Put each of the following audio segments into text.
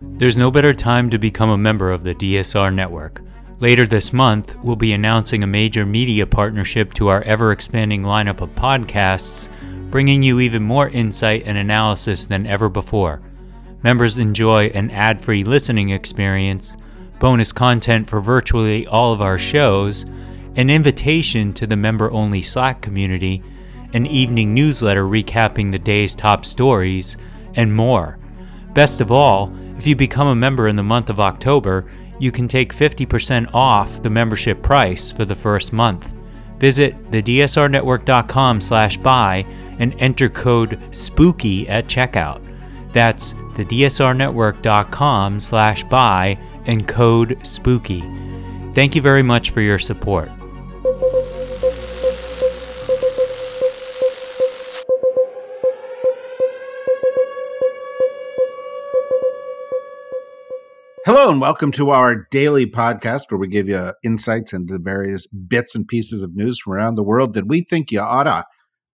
There's no better time to become a member of the DSR network. Later this month, we'll be announcing a major media partnership to our ever expanding lineup of podcasts, bringing you even more insight and analysis than ever before. Members enjoy an ad free listening experience, bonus content for virtually all of our shows, an invitation to the member only Slack community, an evening newsletter recapping the day's top stories, and more. Best of all, if you become a member in the month of October, you can take 50% off the membership price for the first month. Visit thedsrnetwork.com slash buy and enter code SPOOKY at checkout. That's thedsrnetwork.com slash buy and code SPOOKY. Thank you very much for your support. Hello, and welcome to our daily podcast where we give you insights into various bits and pieces of news from around the world that we think you ought to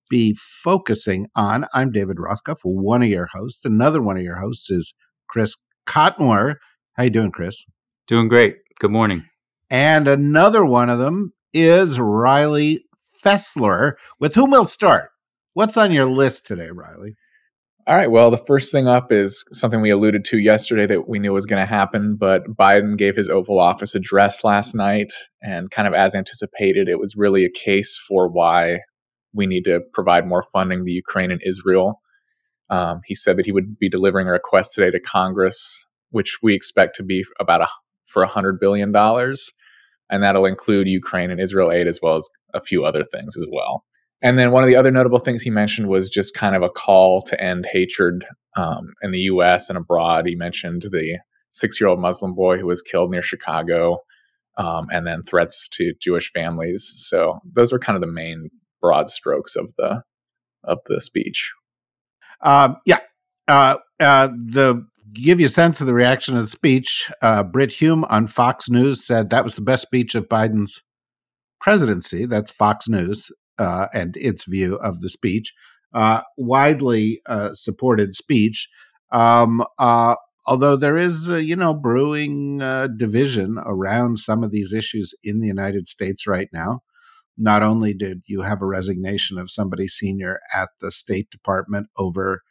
be focusing on. I'm David Rothkopf, one of your hosts. Another one of your hosts is Chris Cotnor. How you doing, Chris? Doing great. Good morning. And another one of them is Riley Fessler, with whom we'll start. What's on your list today, Riley? All right. Well, the first thing up is something we alluded to yesterday that we knew was going to happen, but Biden gave his Oval Office address last night. And kind of as anticipated, it was really a case for why we need to provide more funding to Ukraine and Israel. Um, he said that he would be delivering a request today to Congress, which we expect to be about a, for $100 billion. And that'll include Ukraine and Israel aid as well as a few other things as well. And then one of the other notable things he mentioned was just kind of a call to end hatred um, in the U.S. and abroad. He mentioned the six-year-old Muslim boy who was killed near Chicago, um, and then threats to Jewish families. So those were kind of the main broad strokes of the of the speech. Um, yeah, uh, uh, the give you a sense of the reaction of the speech. Uh, Brit Hume on Fox News said that was the best speech of Biden's presidency. That's Fox News uh, and its view of the speech. Uh, widely uh, supported speech, um, uh, although there is, you know, brewing uh, division around some of these issues in the United States right now. Not only did you have a resignation of somebody senior at the State Department over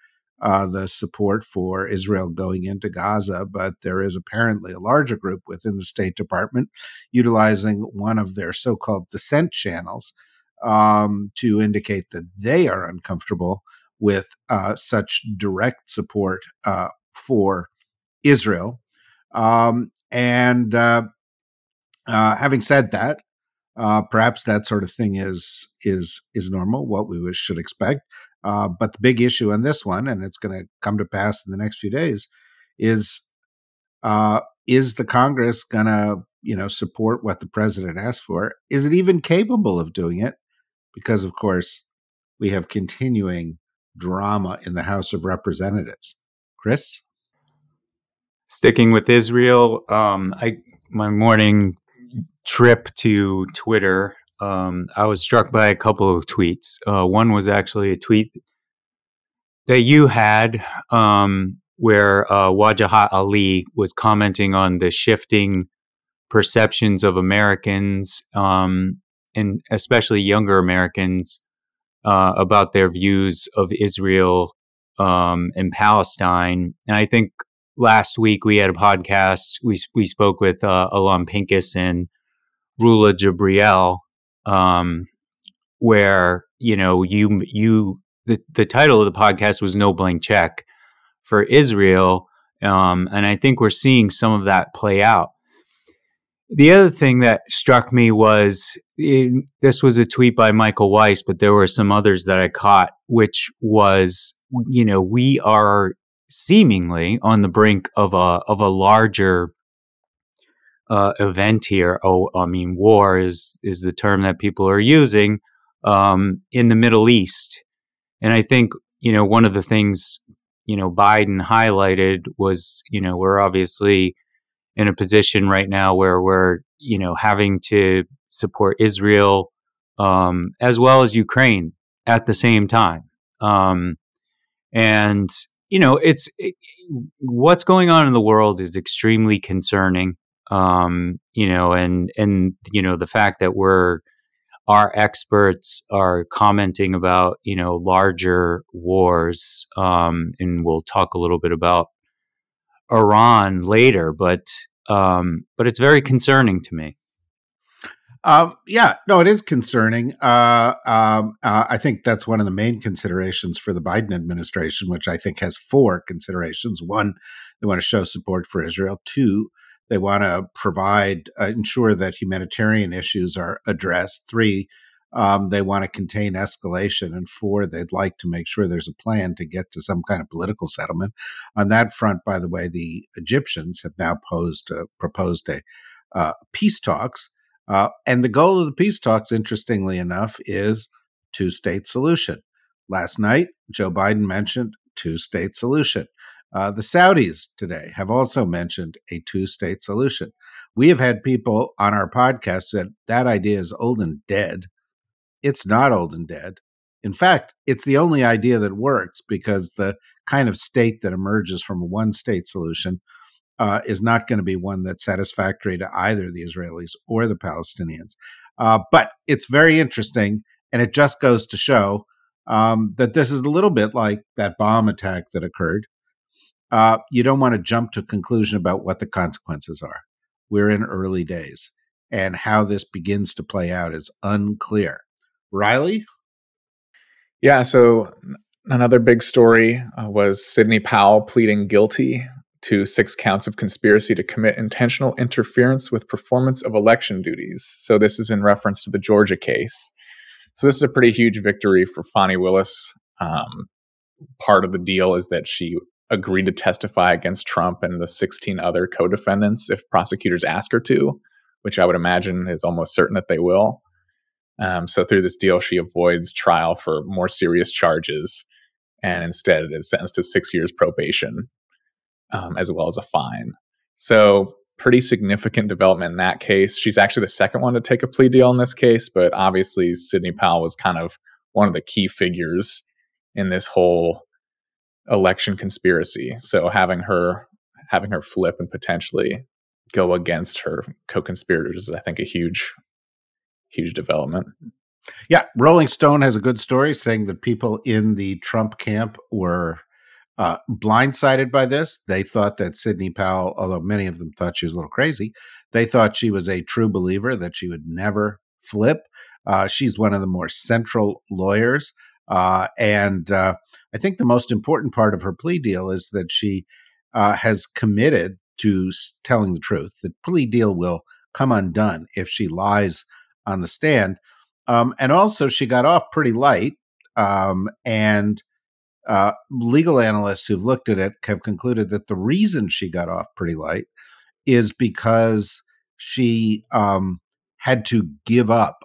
uh, the support for Israel going into Gaza, but there is apparently a larger group within the State Department utilizing one of their so called dissent channels um, to indicate that they are uncomfortable with uh, such direct support uh, for Israel. Um, and uh, uh having said that, uh, perhaps that sort of thing is is is normal, what we should expect. Uh, but the big issue on this one, and it's going to come to pass in the next few days, is is the Congress going to you know support what the president asked for? Is it even capable of doing it? Because, of course, we have continuing drama in the House of Representatives. Chris? Sticking with Israel, um, I my morning trip to Twitter, um, I was struck by a couple of tweets. Uh, one was actually a tweet that you had um, where uh, Wajahat Ali was commenting on the shifting perceptions of Americans um, and especially younger Americans uh, about their views of Israel um, and Palestine. And I think last week we had a podcast. We we spoke with uh, Alon Pinkas and Rula Jebreal, um, where you know you you the the title of the podcast was "No Blank Check" for Israel, um, and I think we're seeing some of that play out. The other thing that struck me was in, this was a tweet by Michael Weiss, but there were some others that I caught, which was, you know, we are seemingly on the brink of a of a larger uh, event here. Oh, I mean, war is is the term that people are using um, in the Middle East, and I think you know one of the things you know Biden highlighted was you know we're obviously in a position right now where we're you know having to support Israel um, as well as Ukraine at the same time. Um, and you know, it's it, what's going on in the world is extremely concerning. Um, you know, and and you know the fact that we're our experts are commenting about you know larger wars, um, and we'll talk a little bit about Iran later, but um, but it's very concerning to me. Um, yeah, no, it is concerning. Uh, um, uh, I think that's one of the main considerations for the Biden administration, which I think has four considerations. One, they want to show support for Israel. Two, they want to provide, uh, ensure that humanitarian issues are addressed. Three, um, they want to contain escalation. And four, they'd like to make sure there's a plan to get to some kind of political settlement. On that front, by the way, the Egyptians have now posed, uh, proposed a uh, peace talks uh, and the goal of the peace talks, interestingly enough, is two state solution. Last night, Joe Biden mentioned two state solution. Uh, the Saudis today have also mentioned a two state solution. We have had people on our podcast that that idea is old and dead. It's not old and dead. In fact, it's the only idea that works because the kind of state that emerges from a one state solution uh, is not going to be one that's satisfactory to either the Israelis or the Palestinians. Uh, but it's very interesting, and it just goes to show um, that this is a little bit like that bomb attack that occurred. Uh, you don't want to jump to a conclusion about what the consequences are. We're in early days, and how this begins to play out is unclear. Riley? Yeah, so another big story uh, was Sidney Powell pleading guilty to six counts of conspiracy to commit intentional interference with performance of election duties. So this is in reference to the Georgia case. So this is a pretty huge victory for Fani Willis. Um, part of the deal is that she agreed to testify against Trump and the 16 other co-defendants if prosecutors ask her to, which I would imagine is almost certain that they will. Um, so through this deal, she avoids trial for more serious charges and instead is sentenced to six years probation um, as well as a fine. So, pretty significant development in that case. She's actually the second one to take a plea deal in this case, but obviously, Sidney Powell was kind of one of the key figures in this whole election conspiracy. So, having her having her flip and potentially go against her co-conspirators is, I think, a huge, huge development. Yeah, Rolling Stone has a good story saying that people in the Trump camp were uh, blindsided by this. They thought that Sidney Powell, although many of them thought she was a little crazy, they thought she was a true believer that she would never flip. Uh, she's one of the more central lawyers. Uh, and uh, I think the most important part of her plea deal is that she uh, has committed to telling the truth. The plea deal will come undone if she lies on the stand. Um, and also, she got off pretty light. Um, and uh, legal analysts who've looked at it have concluded that the reason she got off pretty light is because she um, had to give up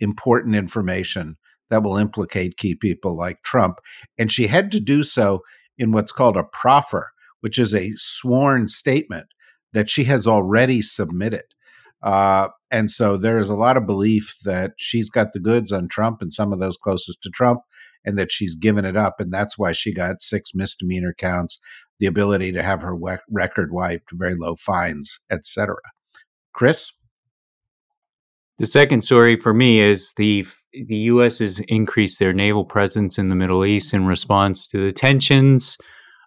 important information that will implicate key people like Trump. And she had to do so in what's called a proffer, which is a sworn statement that she has already submitted. Uh, and so there is a lot of belief that she's got the goods on Trump and some of those closest to Trump, and that she's given it up. And that's why she got six misdemeanor counts, the ability to have her we- record wiped, very low fines, etc. Chris? The second story for me is the the U.S. has increased their naval presence in the Middle East in response to the tensions.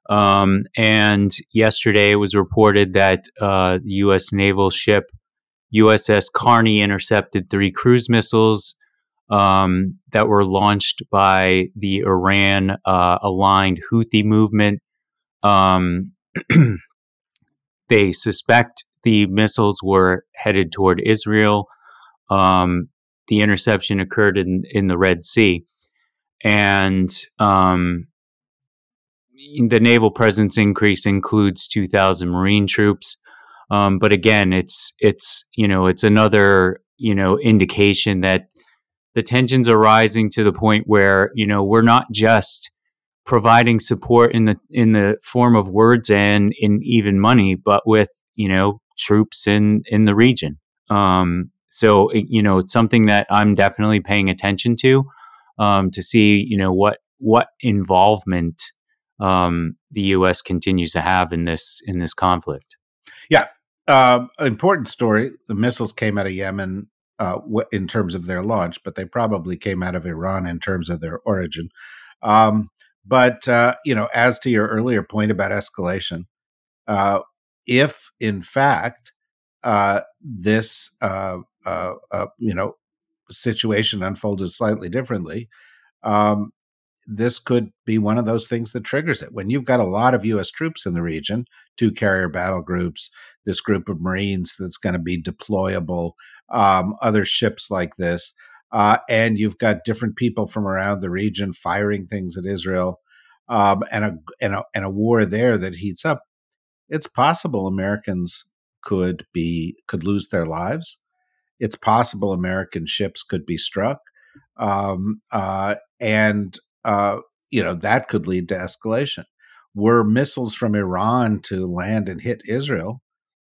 Um, and yesterday it was reported that uh, U.S. naval ship USS Carney intercepted three cruise missiles um, that were launched by the Iran uh, aligned Houthi movement. Um, they suspect the missiles were headed toward Israel. Um, the interception occurred in, in the Red Sea. And um, the naval presence increase includes 2,000 Marine troops. Um, but again, it's it's you know it's another you know indication that the tensions are rising to the point where you know we're not just providing support in the in the form of words and in even money, but with you know troops in in the region. Um, so you know it's something that I'm definitely paying attention to um, to see you know what what involvement um, the U.S. continues to have in this in this conflict. Yeah, uh, important story. The missiles came out of Yemen uh, in terms of their launch, but they probably came out of Iran in terms of their origin. Um, but uh, you know, as to your earlier point about escalation, uh, if in fact uh, this uh, you know situation unfolded slightly differently, um, this could be one of those things that triggers it. When you've got a lot of U.S. troops in the region, two carrier battle groups, this group of Marines that's going to be deployable, um, other ships like this, uh, and you've got different people from around the region firing things at Israel, um, and a and a and a war there that heats up. It's possible Americans could be could lose their lives. It's possible American ships could be struck, um, uh, and uh, you know that could lead to escalation. Were missiles from Iran to land and hit Israel,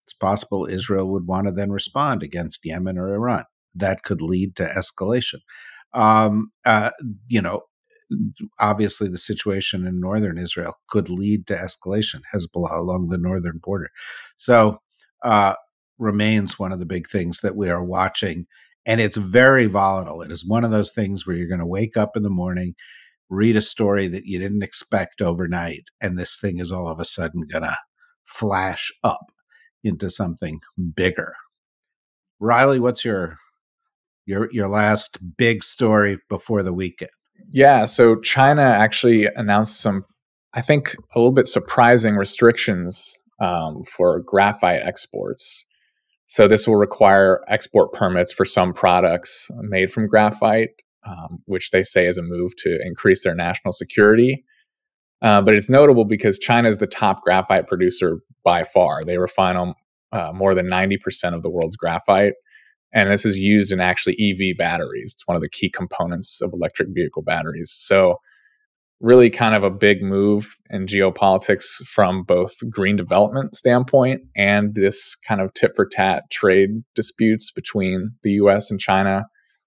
it's possible Israel would want to then respond against Yemen or Iran. That could lead to escalation. Um, uh, you know, obviously the situation in northern Israel could lead to escalation, Hezbollah along the northern border. So, uh, remains one of the big things that we are watching. And it's very volatile. It is one of those things where you're going to wake up in the morning, read a story that you didn't expect overnight, and this thing is all of a sudden going to flash up into something bigger. Riley, what's your your your last big story before the weekend? Yeah, so China actually announced some, I think, a little bit surprising restrictions um, for graphite exports. So this will require export permits for some products made from graphite, um, which they say is a move to increase their national security. Uh, but it's notable because China is the top graphite producer by far. They refine uh, more than 90% of the world's graphite. And this is used in actually EV batteries. It's one of the key components of electric vehicle batteries. So, really kind of a big move in geopolitics from both green development standpoint and this kind of tit for tat trade disputes between the US and China.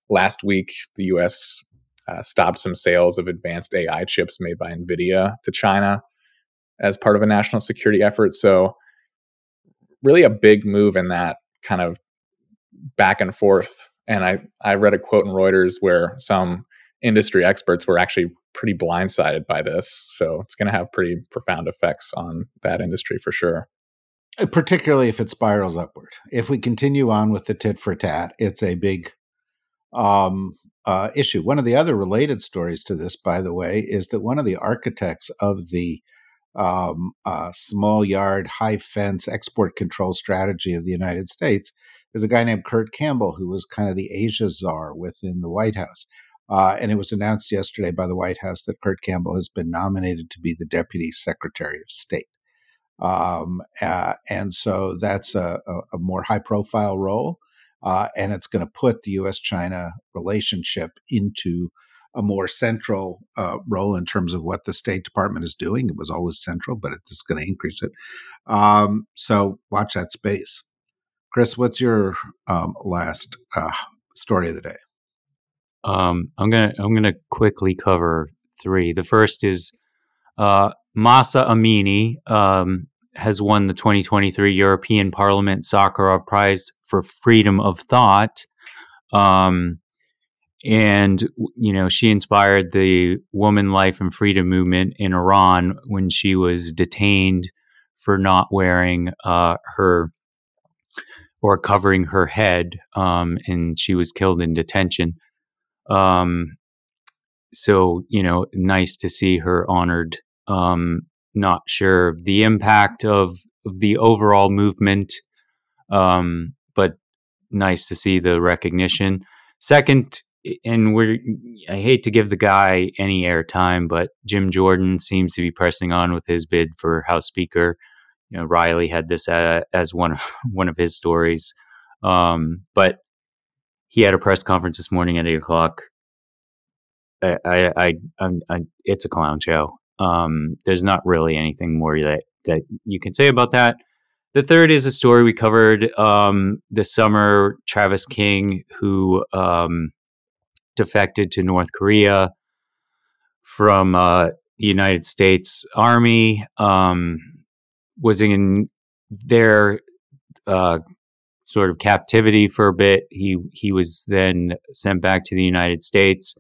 Last week, the US uh, stopped some sales of advanced AI chips made by NVIDIA to China as part of a national security effort. So, really a big move in that kind of back and forth. And I, I read a quote in Reuters where some industry experts were actually pretty blindsided by this. So it's going to have pretty profound effects on that industry for sure. Uh, particularly if it spirals upward. If we continue on with the tit for tat, it's a big um, uh, issue. One of the other related stories to this, by the way, is that one of the architects of the um, uh, small yard, high fence export control strategy of the United States is a guy named Kurt Campbell, who was kind of the Asia czar within the White House. Uh, and it was announced yesterday by the White House that Kurt Campbell has been nominated to be the Deputy Secretary of State. Um, uh, and so that's a, a, a more high profile role. Uh, and it's going to put the US China relationship into a more central uh, role in terms of what the State Department is doing. It was always central, but it's going to increase it. Um, so watch that space. Chris, what's your um, last uh, story of the day? Um, I'm gonna I'm gonna quickly cover three. The first is uh, Mahsa Amini um, has won the 2023 European Parliament Sakharov Prize for Freedom of Thought. Um, and you know she inspired the woman life and freedom movement in iran when she was detained for not wearing uh, her or covering her head um, and she was killed in detention um, so you know nice to see her honored um, not sure of the impact of, of the overall movement um, but nice to see the recognition second and we're I hate to give the guy any airtime, but Jim Jordan seems to be pressing on with his bid for House Speaker. You know, Riley had this uh, as one of one of his stories, um, but he had a press conference this morning at eight o'clock. I, I, I, I it's a clown show. Um, there's not really anything more that that you can say about that. The third is a story we covered um, this summer. Travis King, who um, defected to North Korea from uh, the United States Army, um, was in their uh, sort of captivity for a bit. He he was then sent back to the United States,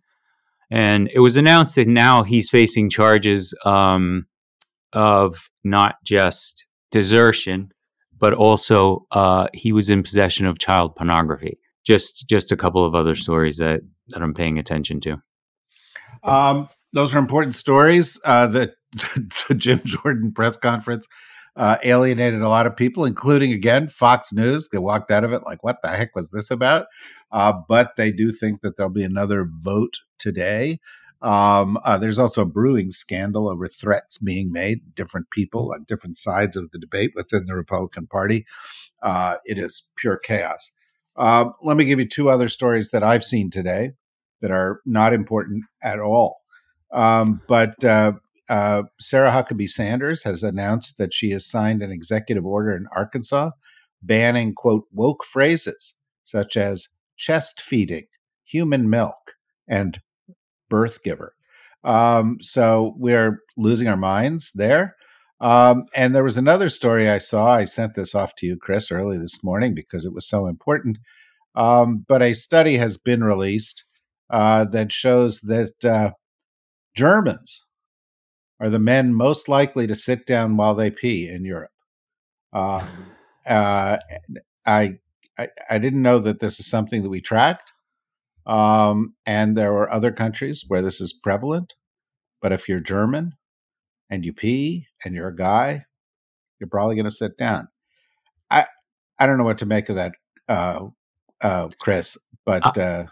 and it was announced that now he's facing charges um, of not just desertion, but also uh, he was in possession of child pornography. Just just a couple of other stories that that I'm paying attention to. Um, those are important stories. Uh, the, the Jim Jordan press conference uh, alienated a lot of people, including again Fox News. They walked out of it like, "What the heck was this about?" Uh, but they do think that there'll be another vote today. Um, uh, there's also a brewing scandal over threats being made, different people on different sides of the debate within the Republican Party. Uh, it is pure chaos. Uh, let me give you two other stories that I've seen today that are not important at all. Um, but uh, uh, Sarah Huckabee Sanders has announced that she has signed an executive order in Arkansas banning, quote, woke phrases such as chest feeding, human milk, and birth giver. Um, so we're losing our minds there. Um, and there was another story I saw. I sent this off to you, Chris, early this morning because it was so important. Um, but a study has been released uh, that shows that uh, Germans are the men most likely to sit down while they pee in Europe. Uh, uh, I, I, I didn't know that this is something that we tracked, um, and there are other countries where this is prevalent. But if you're German and you pee and you're a guy, you're probably going to sit down. I I don't know what to make of that, uh, uh, Chris, but uh,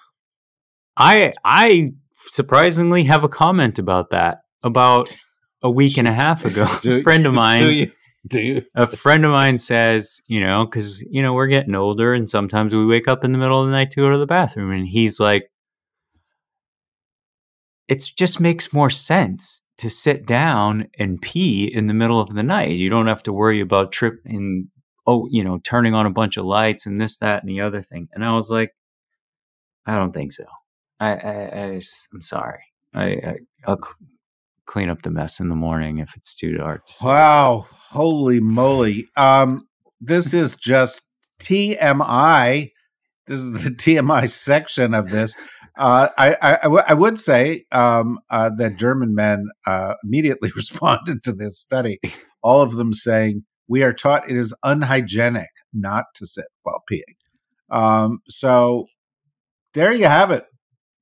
I I surprisingly have a comment about that about a week and a half ago. do, a friend of mine, you, a friend of mine says, you know, because you know we're getting older, and sometimes we wake up in the middle of the night to go to the bathroom, and he's like, it just makes more sense to sit down and pee in the middle of the night. You don't have to worry about tripping, oh, you know, turning on a bunch of lights and this, that, and the other thing. And I was like, I don't think so. I, I, I am sorry. I, I will cl- clean up the mess in the morning if it's too dark. To wow, holy moly! Um, this is just TMI. This is the TMI section of this. Uh, I, I, I, w- I would say um, uh, that German men uh, immediately responded to this study, all of them saying, We are taught it is unhygienic not to sit while peeing. Um, so there you have it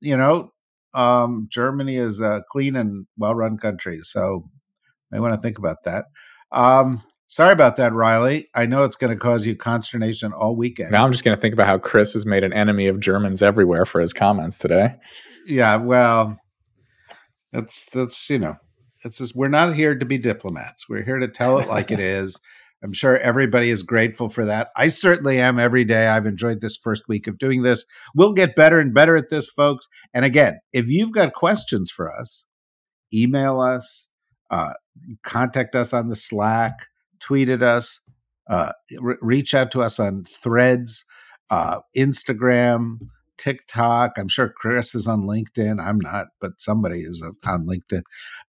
you know, um, Germany is a clean and well run country. So I want to think about that. Um, sorry about that, Riley. I know it's going to cause you consternation all weekend. Now I'm just going to think about how Chris has made an enemy of Germans everywhere for his comments today. Yeah, well, that's that's you know, it's just we're not here to be diplomats. We're here to tell it like it is. I'm sure everybody is grateful for that. I certainly am every day. I've enjoyed this first week of doing this. We'll get better and better at this, folks. And again, if you've got questions for us, email us, uh, contact us on the Slack, tweet at us, uh, re- reach out to us on threads, uh, Instagram, TikTok. I'm sure Chris is on LinkedIn. I'm not, but somebody is on LinkedIn.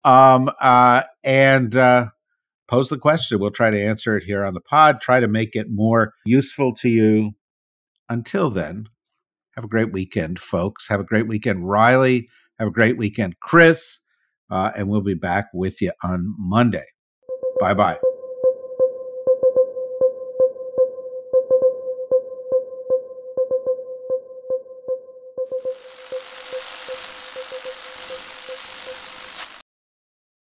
Um, uh, and uh, pose the question. We'll try to answer it here on the pod, try to make it more useful to you. Until then, have a great weekend, folks. Have a great weekend, Riley. Have a great weekend, Chris. Uh, and we'll be back with you on Monday. Bye bye.